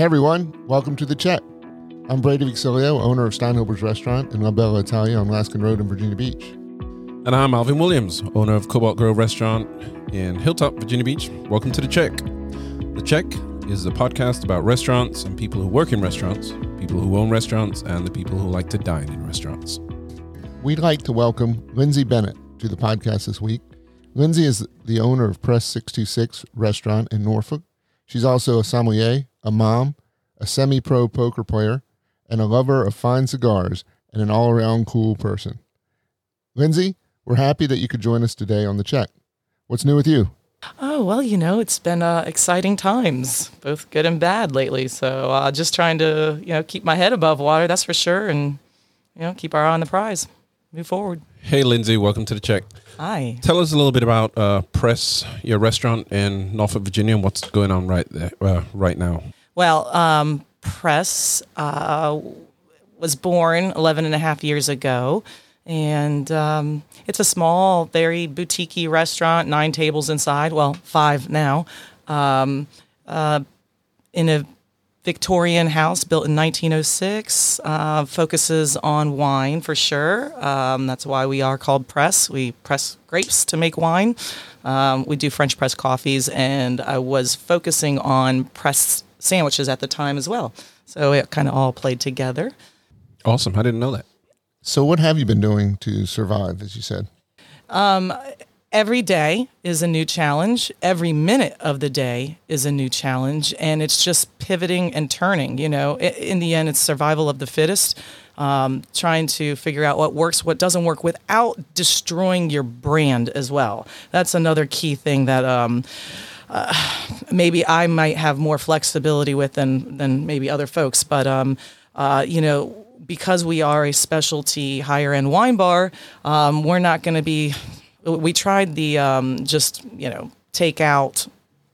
Hey everyone, welcome to The Check. I'm Brady Vixilio, owner of Steinhilber's Restaurant in La Bella Italia on Laskin Road in Virginia Beach. And I'm Alvin Williams, owner of Cobalt Grille Restaurant in Hilltop, Virginia Beach. Welcome to The Check. The Check is a podcast about restaurants and people who work in restaurants, people who own restaurants, and the people who like to dine in restaurants. We'd like to welcome Lindsay Bennett to the podcast this week. Lindsay is the owner of Press 626 Restaurant in Norfolk. She's also a sommelier, a mom, a semi pro poker player, and a lover of fine cigars and an all around cool person. Lindsay, we're happy that you could join us today on the check. What's new with you? Oh, well, you know, it's been uh, exciting times, both good and bad lately. So uh, just trying to, you know, keep my head above water, that's for sure, and, you know, keep our eye on the prize. Move forward. Hey, Lindsay, welcome to The Check. Hi. Tell us a little bit about uh, Press, your restaurant in Norfolk, Virginia, and what's going on right there, uh, right now. Well, um, Press uh, was born 11 and a half years ago. And um, it's a small, very boutique restaurant, nine tables inside. Well, five now. Um, uh, in a Victorian house built in 1906. Uh, focuses on wine for sure. Um, that's why we are called Press. We press grapes to make wine. Um, we do French press coffees, and I was focusing on press sandwiches at the time as well. So it kind of all played together. Awesome. I didn't know that. So, what have you been doing to survive, as you said? Um, every day is a new challenge. Every minute of the day is a new challenge. And it's just pivoting and turning. You know, in the end, it's survival of the fittest. Um, trying to figure out what works, what doesn't work without destroying your brand as well. That's another key thing that. Um, uh, maybe I might have more flexibility with than than maybe other folks, but um, uh, you know, because we are a specialty higher end wine bar, um, we're not going to be. We tried the um, just you know take out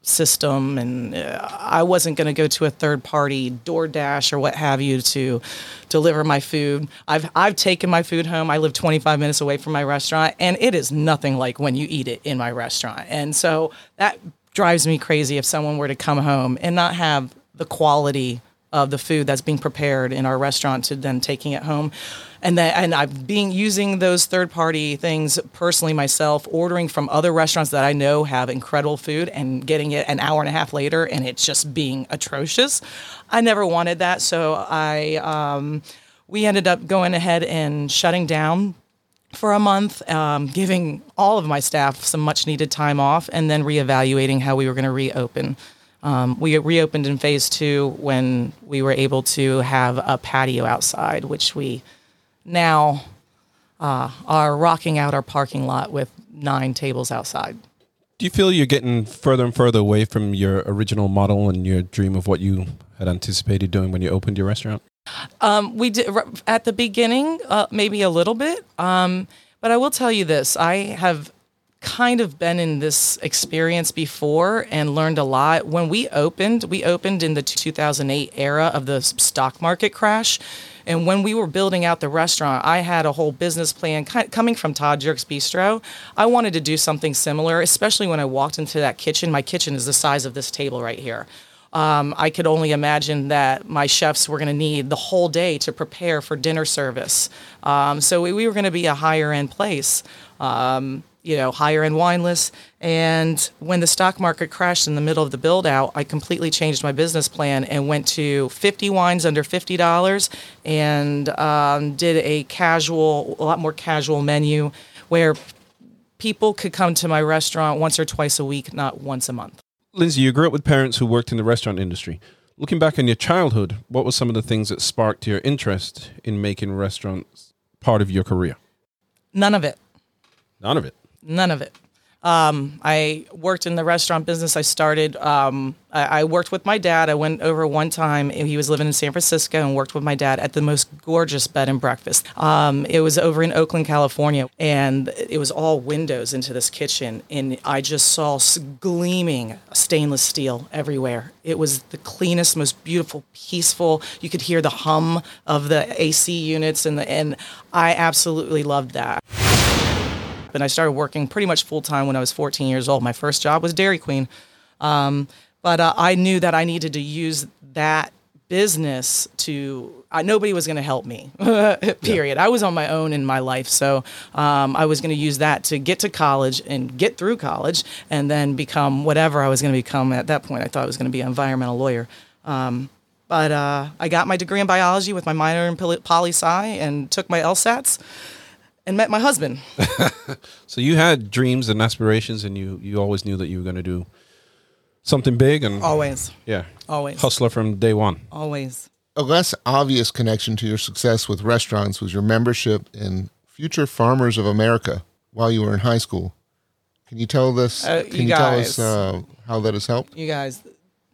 system, and uh, I wasn't going to go to a third party DoorDash or what have you to deliver my food. I've I've taken my food home. I live 25 minutes away from my restaurant, and it is nothing like when you eat it in my restaurant. And so that drives me crazy if someone were to come home and not have the quality of the food that's being prepared in our restaurant to then taking it home and then and I've been using those third party things personally myself ordering from other restaurants that I know have incredible food and getting it an hour and a half later and it's just being atrocious I never wanted that so I um, we ended up going ahead and shutting down for a month, um, giving all of my staff some much needed time off, and then reevaluating how we were going to reopen. Um, we reopened in phase two when we were able to have a patio outside, which we now uh, are rocking out our parking lot with nine tables outside. Do you feel you're getting further and further away from your original model and your dream of what you had anticipated doing when you opened your restaurant? Um, we did at the beginning, uh, maybe a little bit. Um, but I will tell you this: I have kind of been in this experience before and learned a lot. When we opened, we opened in the 2008 era of the stock market crash. And when we were building out the restaurant, I had a whole business plan coming from Todd Jurich's Bistro. I wanted to do something similar, especially when I walked into that kitchen. My kitchen is the size of this table right here. Um, I could only imagine that my chefs were going to need the whole day to prepare for dinner service. Um, so we, we, were going to be a higher end place, um, you know, higher end wine list. And when the stock market crashed in the middle of the build out, I completely changed my business plan and went to 50 wines under $50 and um, did a casual, a lot more casual menu where people could come to my restaurant once or twice a week, not once a month. Lindsay, you grew up with parents who worked in the restaurant industry. Looking back on your childhood, what were some of the things that sparked your interest in making restaurants part of your career? None of it. None of it. None of it. Um, I worked in the restaurant business. I started, um, I, I, worked with my dad. I went over one time. He was living in San Francisco and worked with my dad at the most gorgeous bed and breakfast. Um, it was over in Oakland, California, and it was all windows into this kitchen. And I just saw gleaming stainless steel everywhere. It was the cleanest, most beautiful, peaceful. You could hear the hum of the AC units, and, the, and I absolutely loved that and I started working pretty much full time when I was 14 years old. My first job was Dairy Queen. Um, but uh, I knew that I needed to use that business to nobody was going to help me period. I was on my own in my life so um, i was going to use that to get to college and get through college and then become whatever i was going to become at that point. I thought i was going to be an environmental lawyer. Um, but uh, i got my degree in biology with my minor in poli sci and took my lsats and met my husband So you had dreams and aspirations, and you you always knew that you were going to do something big, and always yeah, always hustler from day one. always A less obvious connection to your success with restaurants was your membership in Future Farmers of America while you were in high school. Can you tell this? Uh, can you you tell us uh, how that has helped? you guys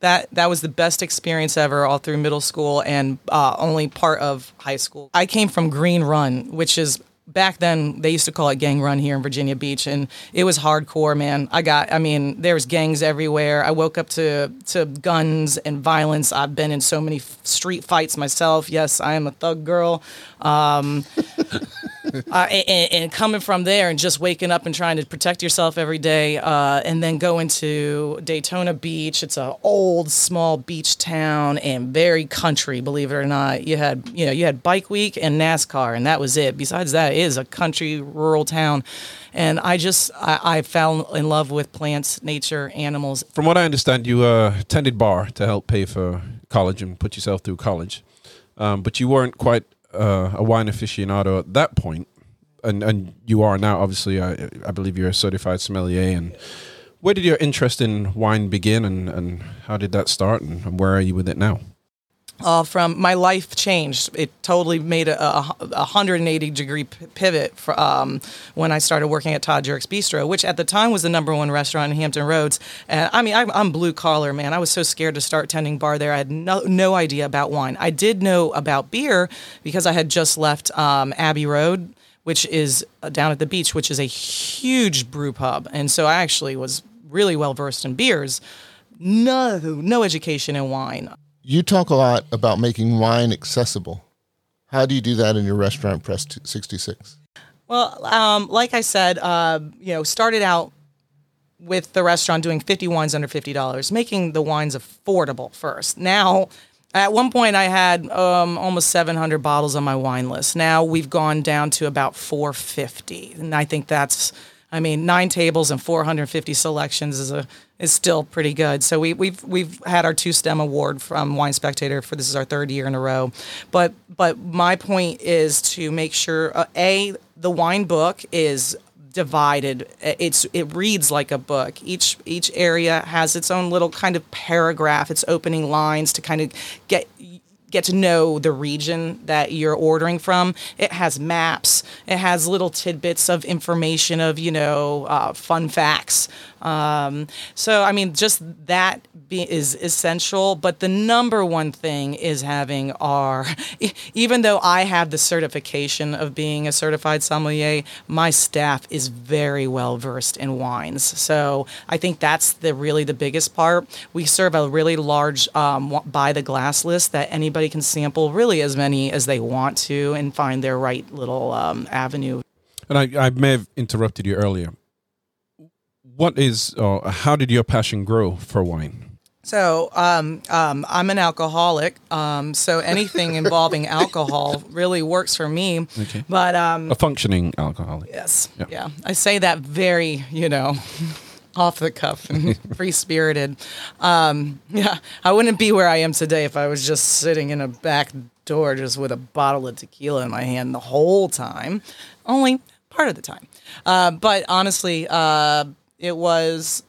that that was the best experience ever all through middle school and uh, only part of high school i came from green run which is back then they used to call it gang run here in virginia beach and it was hardcore man. I got i mean there was gangs everywhere. I woke up to to guns and violence. I've been in so many street fights myself. Yes i am a thug girl. Um, uh, and, and coming from there and just waking up and trying to protect yourself every day, uh, and then going to Daytona Beach. It's a old, small beach town and very country. Believe it or not, you had you know you had Bike Week and NASCAR, and that was it. Besides that, it is a country, rural town, and I just I, I fell in love with plants, nature, animals. From what I understand, you uh, attended bar to help pay for college and put yourself through college, um, but you weren't quite uh, a wine aficionado at that point, and and you are now. Obviously, I, I believe you're a certified sommelier. And where did your interest in wine begin, and, and how did that start, and, and where are you with it now? Uh, from my life changed. It totally made a, a, a 180 degree p- pivot for, um, when I started working at Todd Jurich's Bistro, which at the time was the number one restaurant in Hampton Roads. And I mean, I'm, I'm blue collar, man. I was so scared to start tending bar there. I had no, no idea about wine. I did know about beer because I had just left um, Abbey Road, which is uh, down at the beach, which is a huge brew pub. And so I actually was really well versed in beers. No, no education in wine. You talk a lot about making wine accessible. How do you do that in your restaurant, Press 626? Well, um, like I said, uh, you know, started out with the restaurant doing 50 wines under $50, making the wines affordable first. Now, at one point, I had um, almost 700 bottles on my wine list. Now we've gone down to about 450, and I think that's, I mean, nine tables and 450 selections is a is still pretty good. So we, we've we've had our two stem award from Wine Spectator for this is our third year in a row. But but my point is to make sure uh, a the wine book is divided it's it reads like a book each each area has its own little kind of paragraph its opening lines to kind of get get to know the region that you're ordering from. It has maps. It has little tidbits of information of you know uh, fun facts. Um, so i mean just that is essential but the number one thing is having our even though i have the certification of being a certified sommelier my staff is very well versed in wines so i think that's the really the biggest part we serve a really large um, by the glass list that anybody can sample really as many as they want to and find their right little um, avenue And I, I may have interrupted you earlier. What is, or how did your passion grow for wine? So um, um, I'm an alcoholic, um, so anything involving alcohol really works for me. Okay. But um, A functioning alcoholic. yes, Yeah. yeah. I say that very, you know, off the cuff and free spirited. Um, yeah, I wouldn't be where I am today if I was just sitting in a back door just with a bottle of tequila in my hand the whole time. Only part of the time. Uh, but honestly, uh, it was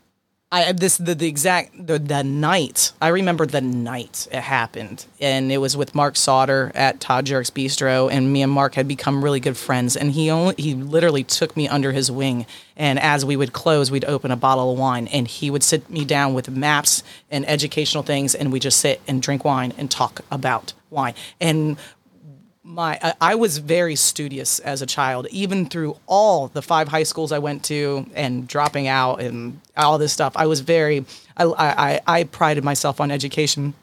I this the, the exact the, the night I remember the night it happened, and it was with Mark Sauter at Todd Jurich's Bistro, and me and Mark had become really good friends, and he only he literally took me under his wing, and as we would close, we'd open a bottle of wine, and he would sit me down with maps and educational things, and we just sit and drink wine and talk about wine, and my I, was very studious as a child even through all the five high schools i went to and dropping out and all this stuff i was very i i, I prided myself on education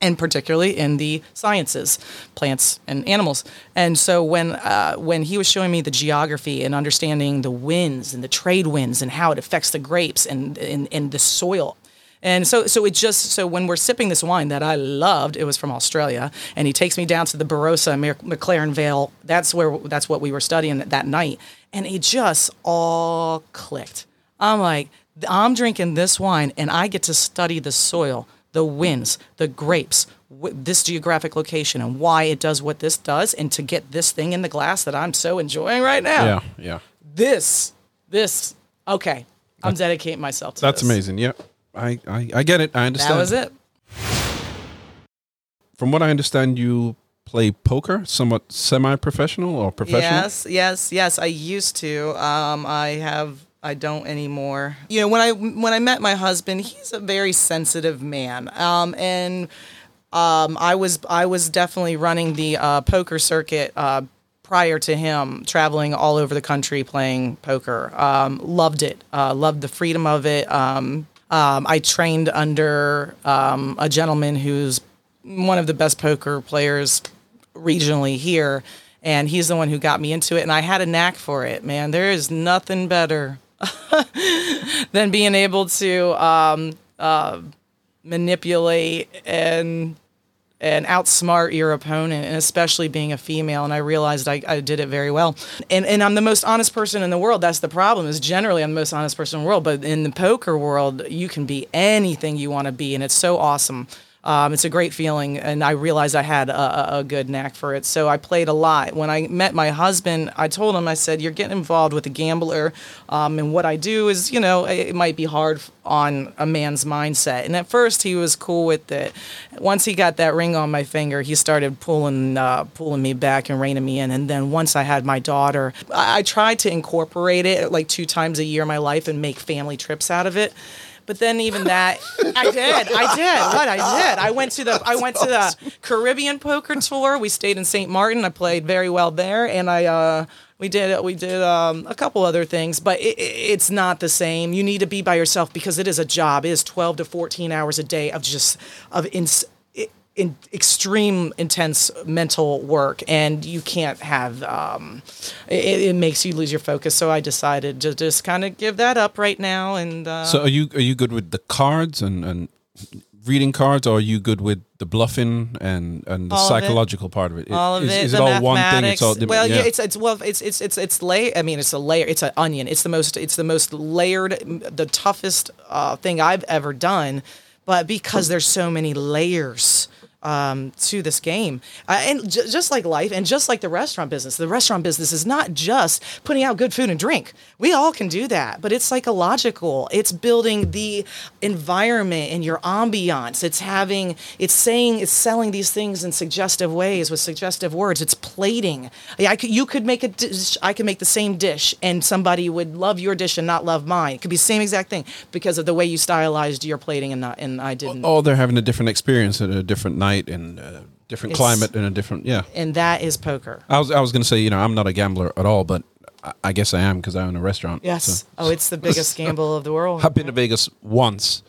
and particularly in the sciences, plants and animals. And so when uh, when he was showing me the geography and understanding the winds and the trade winds and how it affects the grapes and and, and the soil, And so, so it just so when we're sipping this wine that I loved, it was from Australia, and he takes me down to the Barossa McLaren Vale. That's where that's what we were studying that night, and it just all clicked. I'm like, I'm drinking this wine, and I get to study the soil, the winds, the grapes, this geographic location, and why it does what this does, and to get this thing in the glass that I'm so enjoying right now. Yeah, yeah. This, this, okay. I'm dedicating myself to That's this. amazing. Yeah. I, I, I get it. I understand. That was it. From what I understand, you play poker, somewhat semi-professional or professional. Yes, yes, yes. I used to. Um, I have. I don't anymore. You know, when I when I met my husband, he's a very sensitive man, um, and um, I was I was definitely running the uh, poker circuit. Uh, prior to him traveling all over the country playing poker um, loved it uh, loved the freedom of it um, um, I trained under um, a gentleman who's one of the best poker players regionally here, and he's the one who got me into it. And I had a knack for it, man. There is nothing better than being able to um, uh, manipulate and and outsmart your opponent, and especially being a female. And I realized I, I, did it very well. And and I'm the most honest person in the world. That's the problem. Is generally I'm the most honest person in the world. But in the poker world, you can be anything you want to be, and it's so awesome. Um, it's a great feeling, and I realized I had a, a, good knack for it. So I played a lot. When I met my husband, I told him, I said, "You're getting involved with a gambler, um, and what I do is, you know, it, might be hard on a man's mindset." And at first, he was cool with it. Once he got that ring on my finger, he started pulling uh, pulling me back and reining me in. And then once I had my daughter, I, I tried to incorporate it like two times a year in my life and make family trips out of it. But then even that, I did, I did. What I did, I went to the, I went to the Caribbean poker tour. We stayed in St. Martin. I played very well there, and I, uh, we did, we did um, a couple other things, but it, it's not the same. You need to be by yourself because it is a job. It is twelve to fourteen hours a day of just of ins in extreme intense mental work and you can't have um, it, it, makes you lose your focus. So i decided to just kind of give that up right now and uh, so are you are you good with the cards and and reading cards or are you good with the bluffing and and the psychological part of it? All of is, it. is it all one thing? It's all well yeah. yeah. it's it's well it's it's it's it's layer i mean it's a layer it's an onion. It's the most it's the most layered the toughest uh, thing i've ever done but because there's so many layers um, to this game. Uh, and j- just like life and just like the restaurant business, the restaurant business is not just putting out good food and drink. We all can do that, but it's psychological. It's building the environment and your ambiance. It's having, it's saying, it's selling these things in suggestive ways with suggestive words. It's plating. I could, you could make a dish, I could make the same dish and somebody would love your dish and not love mine. It could be the same exact thing because of the way you stylized your plating and not, and I didn't. Oh, they're having a different experience at a different night night and a different It's- climate and a different yeah. and that is poker. I was I was going to say you know I'm not a gambler at all, but I, I guess I am because I own a restaurant. Yes. so. Oh, it's the biggest gamble of the world. I've been to Vegas once,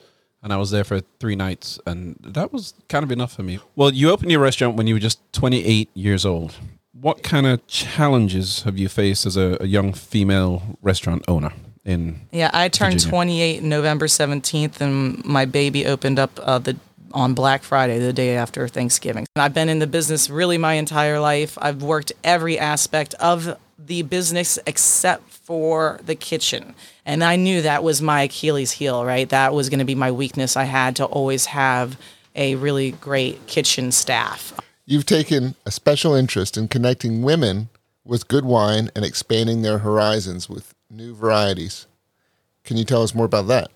and I was there for three nights, and that was kind of enough for me. Well, you opened your restaurant when you were just 28 years old. What kind of challenges have you faced as a, a young female restaurant owner? In Yeah, I turned Virginia. 28 November 17th, and my baby opened up uh, the on Black Friday, the day after Thanksgiving. And I've been in the business really my entire life. I've worked every aspect of the business except for the kitchen. And I knew that was my Achilles heel, right? That was going to be my weakness. I had to always have a really great kitchen staff. You've taken a special interest in connecting women with good wine and expanding their horizons with new varieties. Can you tell us more about that?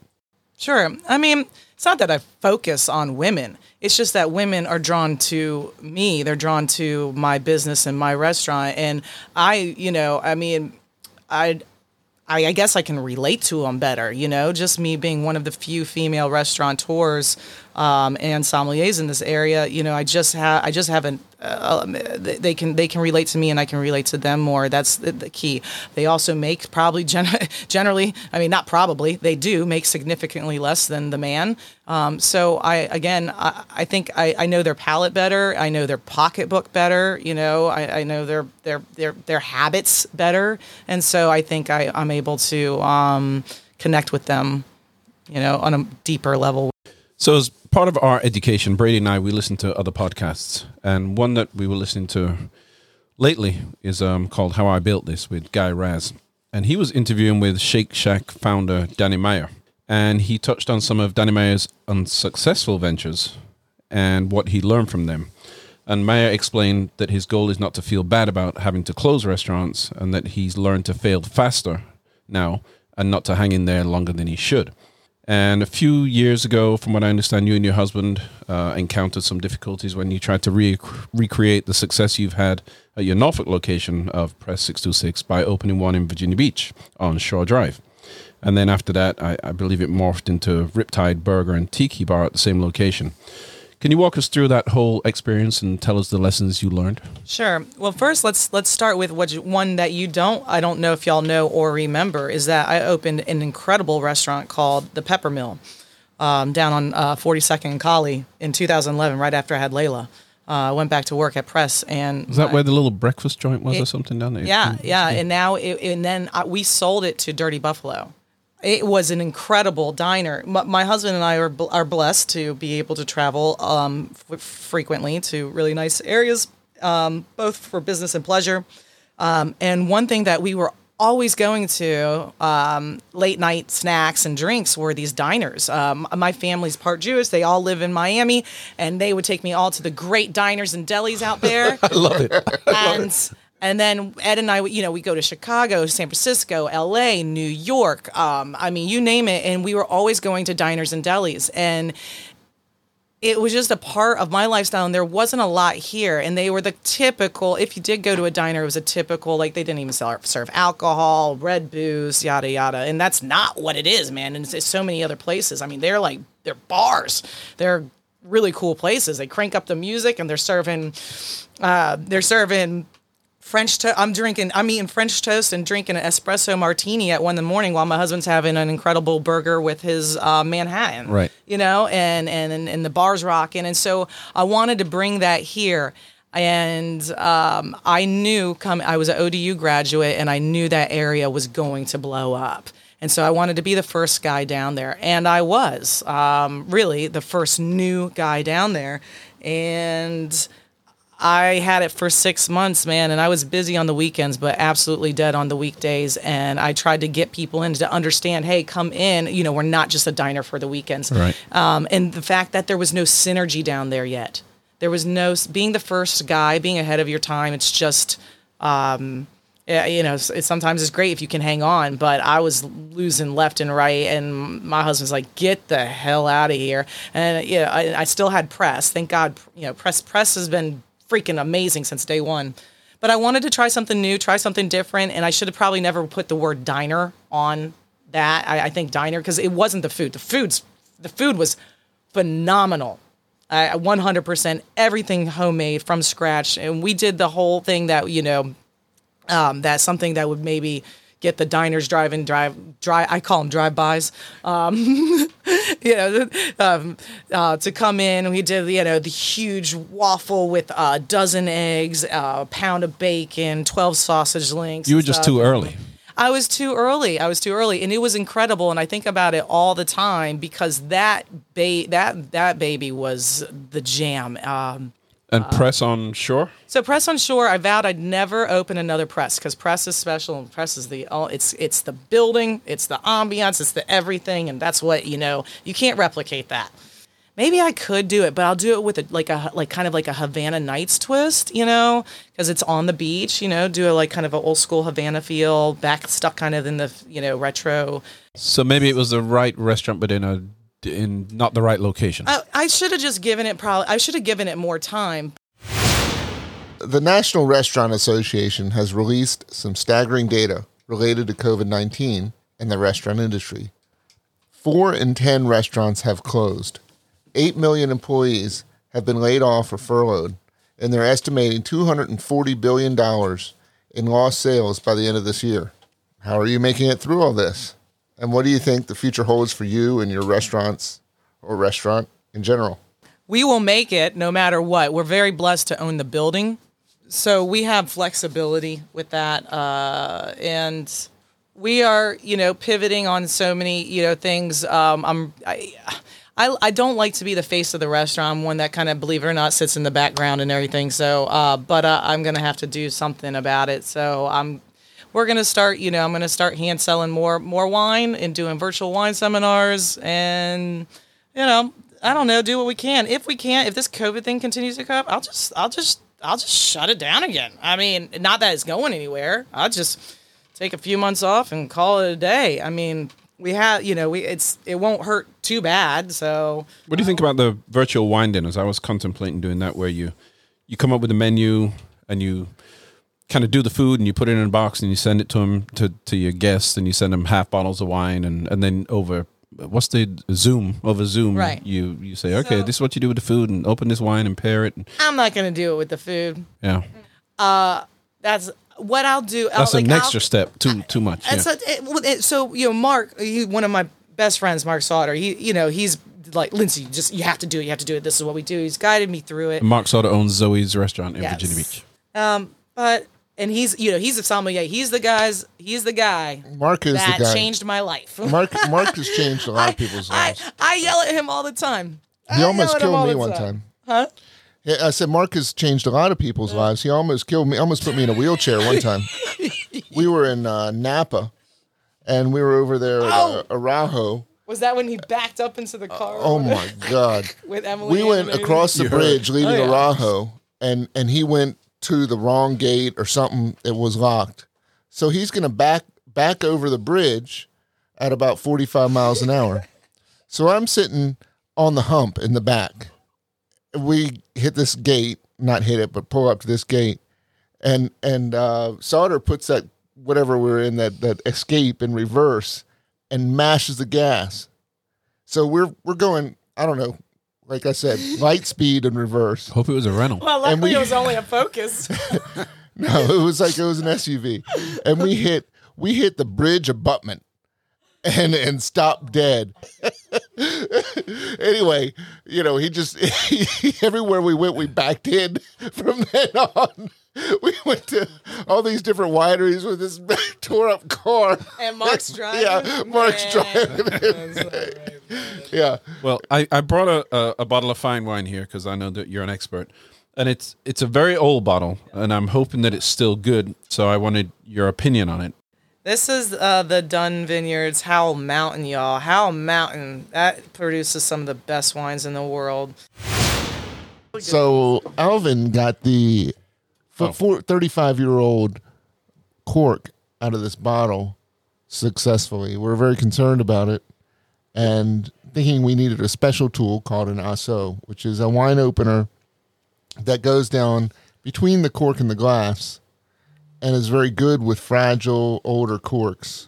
Sure. I mean, it's not that I focus on women. It's just that women are drawn to me. They're drawn to my business and my restaurant. And I, you know, I mean, I, I, I guess I can relate to them better, you know, just me being one of the few female restaurateurs um, and sommeliers in this area. You know, I just have, I just haven't, uh, they can, they can relate to me and I can relate to them more. That's the, the key. They also make probably gen- generally, I mean, not probably, they do make significantly less than the man. Um, so I, again, I, I think I, I know their palate better. I know their pocketbook better. You know, I, I know their, their, their, their habits better. And so I think I, I'm able to um, connect with them, you know, on a deeper level. So, as part of our education, Brady and I, we listen to other podcasts. And one that we were listening to lately is um, called How I Built This with Guy Raz. And he was interviewing with Shake Shack founder Danny Meyer. And he touched on some of Danny Meyer's unsuccessful ventures and what he learned from them. And Meyer explained that his goal is not to feel bad about having to close restaurants and that he's learned to fail faster now and not to hang in there longer than he should. And a few years ago, from what I understand, you and your husband uh, encountered some difficulties when you tried to re- recreate the success you've had at your Norfolk location of Press 626 by opening one in Virginia Beach on Shore Drive. And then after that, I, I believe it morphed into Riptide Burger and Tiki Bar at the same location. Can you walk us through that whole experience and tell us the lessons you learned? Sure. Well, first let's let's start with what you, one that you don't I don't know if y'all know or remember is that I opened an incredible restaurant called the Pepper Mill um, down on uh, 42nd and Colley in 2011, right after I had Layla. Uh, I went back to work at Press, and Is that I- where the little breakfast joint was or something down there? yeah, yeah. And now, it, and then I, we sold it to Dirty Buffalo. It was an incredible diner. My, my husband and I are, bl- are blessed to be able to travel um, f- frequently to really nice areas, um, both for business and pleasure. Um, and one thing that we were always going to um, late night snacks and drinks were these diners. Um, my family's part Jewish; they all live in Miami, and they would take me all to the great diners and delis out there. I love it. and and then Ed and I, you know, we go to Chicago, San Francisco, L.A., New York. Um, I mean, you name it, and we were always going to diners and delis, and it was just a part of my lifestyle. And there wasn't a lot here. And they were the typical if you did go to a diner it was a typical like they didn't even serve alcohol red booze yada yada. And that's not what it is man. And it's so many other places. I mean they're like they're bars. They're really cool places. They crank up the music and they're serving uh, they're serving French toast. I'm drinking. I'm eating French toast and drinking an espresso martini at one in the morning while my husband's having an incredible burger with his uh, Manhattan. Right. You know, and and and, the bars rocking, and so I wanted to bring that here. And um, I knew come. I was an ODU graduate, and I knew that area was going to blow up. And so I wanted to be the first guy down there, and I was um, really the first new guy down there, and. I had it for six months, man, and I was busy on the weekends, but absolutely dead on the weekdays. And I tried to get people in to understand, hey, come in. You know, we're not just a diner for the weekends. Right. Um, and the fact that there was no synergy down there yet. There was no being the first guy, being ahead of your time. It's just, um, you know, it's sometimes it's great if you can hang on, but I was losing left and right, and my husband's like, "Get the hell out of here!" And yeah, I, I still had press. Thank God, you know, press press has been freaking amazing since day one. But I wanted to try something new, try something different, and I should have probably never put the word diner on that. I, I think diner because it wasn't the food. The food's the food was phenomenal. I 100% everything homemade from scratch, and we did the whole thing that you know um, that's something that would maybe get the diners driving drive drive I call them drive-bys um, you know um, uh, to come in we did you know the huge waffle with a dozen eggs a pound of bacon 12 sausage links You were just stuff. too early. I was too early. I was too early, and it was incredible. And I think about it all the time because that ba- that that baby was the jam. Um, And uh, press on shore? so press on shore, I vowed I'd never open another press because press is special and press is the oh, it's it's the building, it's the ambiance, it's the everything, and that's what you know. You can't replicate that. Maybe I could do it, but I'll do it with a like a like kind of like a Havana Nights twist, you know, because it's on the beach. You know, do a like kind of an old school Havana feel, back stuck kind of in the you know retro. So maybe it was the right restaurant, but in a in not the right location. I, I should have just given it probably. I should have given it more time. The National Restaurant Association has released some staggering data related to COVID 19 and the restaurant industry. Four in 10 restaurants have closed. 8 million employees have been laid off or furloughed, and they're estimating $240 billion in lost sales by the end of this year. How are you making it through all this? And what do you think the future holds for you and your restaurants or restaurant in general? we will make it no matter what. We're very blessed to own the building, so we have flexibility with that. Uh, and we are, you know, pivoting on so many, you know, things. Um, I'm, I, I, I don't like to be the face of the restaurant. I'm one that kind of, believe it or not, sits in the background and everything. So, uh, but uh, I'm gonna have to do something about it. So I'm, we're gonna start. You know, I'm gonna start hand selling more more wine and doing virtual wine seminars and, you know, I don't know, do what we can. If we can't, if this COVID thing continues to come I'll just, I'll just, I'll just shut it down again. I mean, not that it's going anywhere. I'll just take a few months off and call it a day. I mean, we have, you know, we it's it won't hurt too bad. So What do you think about the virtual wine dinners? I was contemplating doing that where you you come up with a menu and you kind of do the food and you put it in a box and you send it to them to, to your guests and you send them half bottles of wine and, and then over what's the Zoom over Zoom Right. you you say okay So- this is what you do with the food and open this wine and pair it and, I'm not gonna do it with the food. yeah That's what I'll do. that's I'll, an like, I'll- extra step too too much yeah. It, it, so you know, Mark, he, one of my best friends, Mark Sauter. He, you know, he's like Lindsay. Just you have to do it. You have to do it. This is what we do. He's guided me through it. Mark Sauter owns Zoe's restaurant in Yes. Virginia Beach Um, But and he's, you know, he's a sommelier. He's the guys. He's the guy Mark is that the guy. changed my life. Mark Mark has changed a lot of people's lives. I I yell at him all the time. he I almost yell at him all killed me one time. time. Huh? Yeah, I said Mark has changed a lot of people's lives. He almost killed me. Almost put me in a wheelchair one time. we were in uh, Napa, and we were over there at uh, Araujo. Was that when he backed up into the car? Oh my God! With Emily. we went across the You heard. bridge leaving Oh, yeah. Araujo, and and he went to the wrong gate or something. It was locked, so he's gonna back back over the bridge at about forty five miles an hour. So I'm sitting on the hump in the back. We hit this gate, not hit it, but pull up to this gate, and and uh, Sauter puts that whatever we're in that that escape in reverse, and mashes the gas. So we're we're going. I don't know. Like I said, light speed in reverse. hope it was a rental Well, luckily we- it was only a Focus. No, it was like it was an SUV, and we hit we hit the bridge abutment, and and stopped dead. anyway, you know, he just everywhere we went, we backed in. From then on, we went to all these different wineries with this tore up car. And Mark's driving. Yeah, Mark's driving. Yeah, Well, I, I brought a, a, a bottle of fine wine here because I know that you're an expert, and it's it's a very old bottle, and I'm hoping that it's still good. So I wanted your opinion on it. This is uh, the Dunn Vineyards Howell Mountain, y'all. Howell Mountain that produces some of the best wines in the world. So Alvin got the Oh. 35 year old cork out of this bottle successfully. We're very concerned about it and thinking we needed a special tool called an Ah-So, which is a wine opener that goes down between the cork and the glass and is very good with fragile older corks.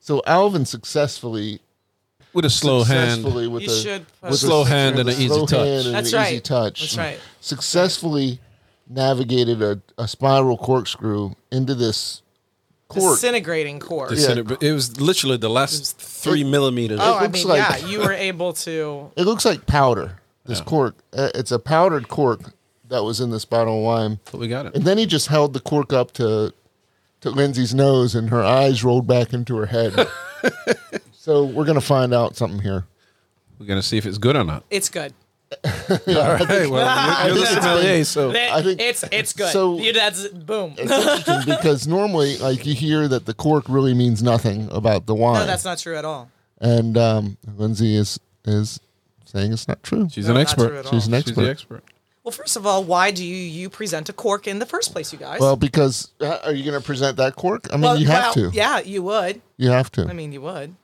So Alvin successfully With a slow hand, successfully with You a should put- with Slow a- hand and an easy touch. That's an right. easy touch. That's right. Successfully navigated a, a spiral corkscrew into this cork. Disintegrating cork. the center- it was literally the last three millimeters. Oh, I looks mean, like- yeah, you were able to. It looks like powder. This Yeah. cork. Uh, It's a powdered cork that was in this bottle of wine. But we got it. And then he just held the cork up to to Lindsay's nose, and her eyes rolled back into her head. so we're gonna find out something here. We're gonna see if it's good or not. It's good. Hey, well, you're, you're the it's sommelier, so I think- it's it's good. so- You- that's boom. It's interesting because normally, like you hear that the cork really means nothing about the wine. No, that's not true at all. and um, Lindsay is is saying it's not true. she's No, an expert. true at all. She's an She's expert. the expert. Well, first of all, why do you you present a cork in the first place, you guys? Well, because uh, are you going to present that cork? I mean, Well, you have well, to. Yeah, you would. You have to. I mean, you would.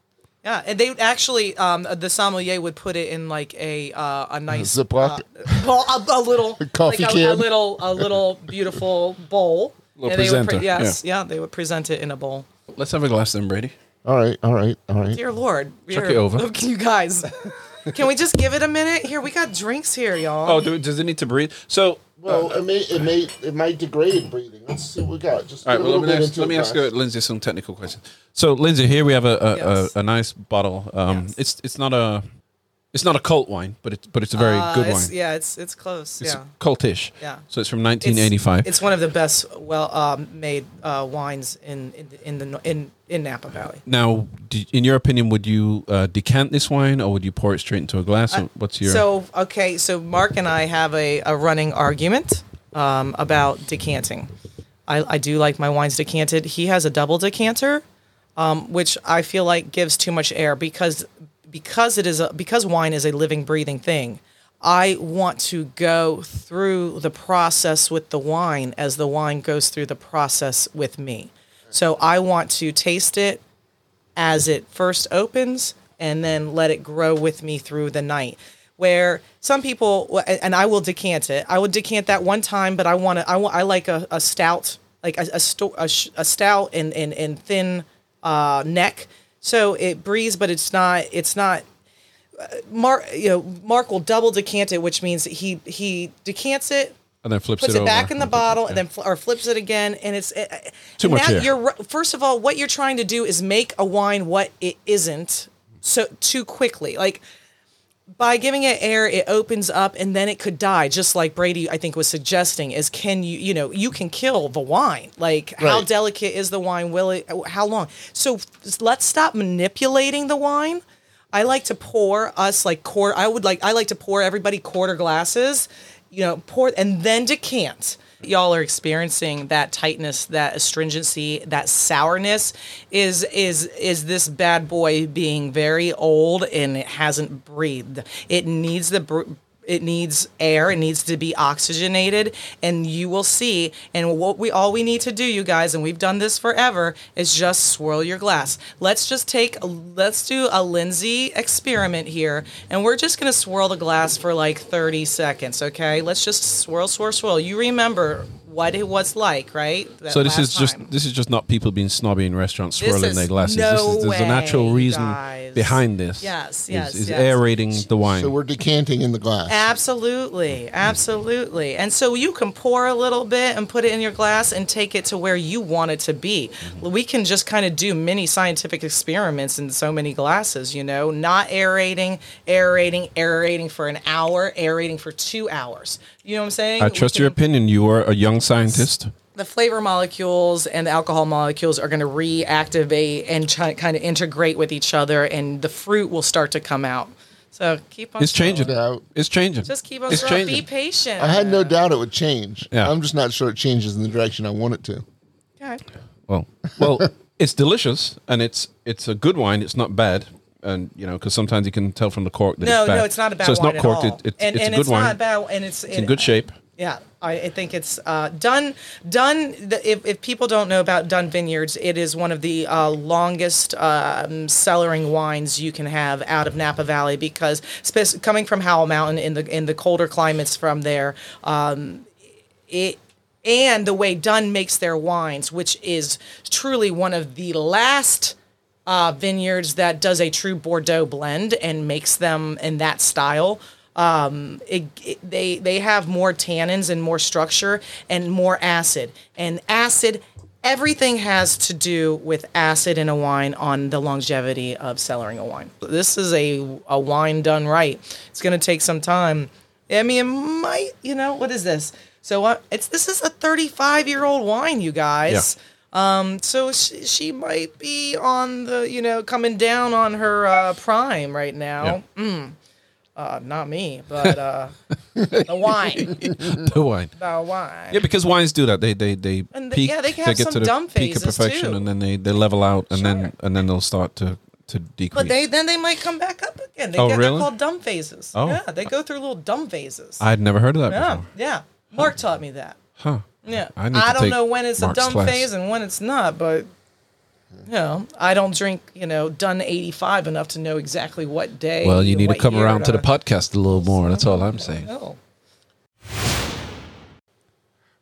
Yeah, and they would actually, um, the sommelier would put it in like a uh, a nice Ziploc? uh, well, a, a little coffee like a, a little a little beautiful bowl. Little and they would presenter, yes, yeah. they would present it in a bowl. Let's have a glass then, Brady. all right, all right, all right. Dear Lord, Chuck it over. Look, you guys, can we just give it a minute? Here, we got drinks here, y'all. Oh, do, does it need to breathe? So, Well, it may it may it might degrade breathing. Let's see what we got. Just all right. a Well, little let me bit ask, into let me ask guys. uh, Lindsay some technical questions. So, Lindsay, here we have a a, Yes. a, a nice bottle. Um, Yes. It's it's not a It's not a cult wine, but it's but it's a very Uh, good it's- wine. Yeah, it's it's close. It's yeah. cultish. Yeah. So it's from 1985. It's, one of the best well um, made uh, wines in in in the in in Napa Valley. now, in your opinion, would you uh, decant this wine or would you pour it straight into a glass? What's your So okay, so Mark and I have a, a running argument um, about decanting. I, I do like my wines decanted. He has a double decanter, um, which I feel like gives too much air because because it is a, because wine is a living, breathing thing. I want to go through the process with the wine as the wine goes through the process with me. So I want to taste it as it first opens and then let it grow with me through the night where some people and i will decant it i would decant that one time but i want to i want i like a, a stout like a, a, sto- a, a stout and, and, and thin uh, neck so it breathes but it's not it's not uh, mark you know mark will double decant it which means he he decants it and then flips puts it, it, back in the bottle and then fl- or flips it again and it's uh, Too much now you're first of all what you're trying to do is make a wine what it isn't so too quickly. Like by giving it air it opens up and then it could die just like brady i think was suggesting is can you you know you can kill the wine. Like how delicate is the wine? Will it how long? So let's stop manipulating the wine. I like to pour us like quarter i would like i like to pour everybody quarter glasses you know pour and then decant y'all are experiencing that tightness that astringency that sourness is is is this bad boy being very old and it hasn't breathed. It needs the br- it needs air it needs to be oxygenated and you will see and what we all we need to do you guys and we've done this forever is just swirl your glass. Let's just take let's do a lindsay experiment here and we're just going to swirl the glass for like 30 seconds okay? Let's just swirl swirl swirl. You remember what it was like right That So this is last just time. this is just not people being snobby in restaurants swirling is their glasses. no this is there's a natural reason guys. behind this. Yes, yes, is, yes. aerating the wine. So we're decanting in the glass. Absolutely, absolutely. And so you can pour a little bit and put it in your glass and take it to where you want it to be. Mm-hmm. We can just kind of do mini scientific experiments in so many glasses, you know, not aerating, aerating, aerating for an hour, aerating for two hours. You know what I'm saying? I We trust your opinion. You are a young scientist. the flavor molecules and the alcohol molecules are going to reactivate and try, kind of integrate with each other, and the fruit will start to come out. So keep on. It's changing. swirling. Doubt. It's changing. Just keep on. It's swirling. changing. Be patient. I had no doubt it would change. Yeah. I'm just not sure it changes in the direction I want it to. Okay. Well, well, it's delicious and it's it's a good wine. It's not bad, and you know because sometimes you can tell from the cork that No, it's bad. no, it's not a bad So it's wine not corked. at all. It, it's and it's and a good it's wine. not bad, and it's it's in good shape. Yeah, I, I think it's uh, done. If, if people don't know about Dunn Vineyards, it is one of the uh, longest um, cellaring wines you can have out of Napa Valley because spec- coming from Howell Mountain in the in the colder climates from there, um, it and the way Dunn makes their wines, which is truly one of the last uh, vineyards that does a true Bordeaux blend and makes them in that style. Um, it, it- they they have more tannins and more structure and more acid. And acid, everything has to do with acid in a wine on the longevity of cellaring a wine. This is a a wine done right. It's going to take some time. I mean, it might. You know what is this? So uh, it's this is a 35 year old wine, you guys. Yeah. Um, so she, she might be on the, you know, coming down on her uh, prime right now. Yeah. Mm. Uh, not me, but uh, the wine, The wine. the wine. Yeah, because wines do that. They they they And they- peak. yeah, they can have get some to the dumb peak of perfection, too. and then they they level out, and then and then they'll start to to decrease. But they then they might come back up again. They Oh, get really? they're called dumb phases. Oh. Yeah, they go through little dumb phases. I'd never heard of that yeah, before. yeah. Mark taught me that. Huh. Yeah. I I, don't know when it's Mark's a dumb class. phase and when it's not, but you know, I don't drink, you know, Dunn 85 enough to know exactly what day. Well, you need to come around to the podcast a little more. That's all I'm saying. Oh.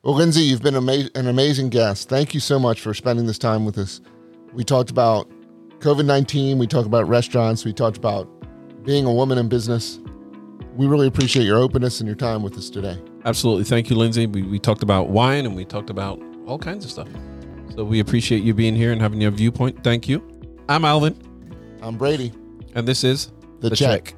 Well, Lindsay, you've been ama- an amazing guest. Thank you so much for spending this time with us. We talked about COVID 19, we talked about restaurants, we talked about being a woman in business. We really appreciate your openness and your time with us today. Absolutely. Thank you, Lindsay. We, we talked about wine and we talked about all kinds of stuff. So we appreciate you being here and having your viewpoint. Thank you. I'm Alvin, I'm Brady. and this is The Check.